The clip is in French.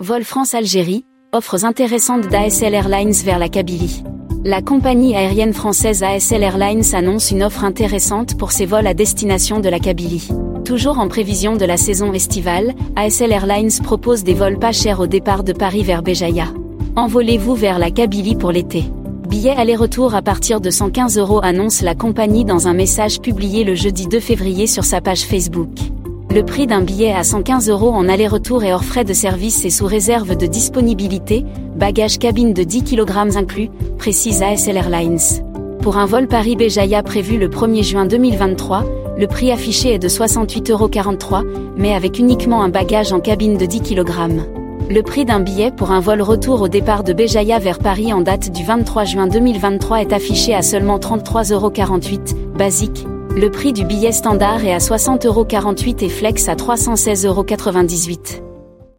Vol France-Algérie, offres intéressantes d'ASL Airlines vers la Kabylie. La compagnie aérienne française ASL Airlines annonce une offre intéressante pour ses vols à destination de la Kabylie. Toujours en prévision de la saison estivale, ASL Airlines propose des vols pas chers au départ de Paris vers Béjaïa. Envolez-vous vers la Kabylie pour l'été. Billet aller-retour à partir de 115 euros annonce la compagnie dans un message publié le jeudi 2 février sur sa page Facebook. Le prix d'un billet à 115 euros en aller-retour et hors frais de service et sous réserve de disponibilité, bagage cabine de 10 kg inclus, précise ASL Airlines. Pour un vol Paris-Béjaïa prévu le 1er juin 2023, le prix affiché est de 68,43 euros, mais avec uniquement un bagage en cabine de 10 kg. Le prix d'un billet pour un vol retour au départ de Béjaïa vers Paris en date du 23 juin 2023 est affiché à seulement 33,48 euros, basique, le prix du billet standard est à 60,48€ et flex à 316,98€.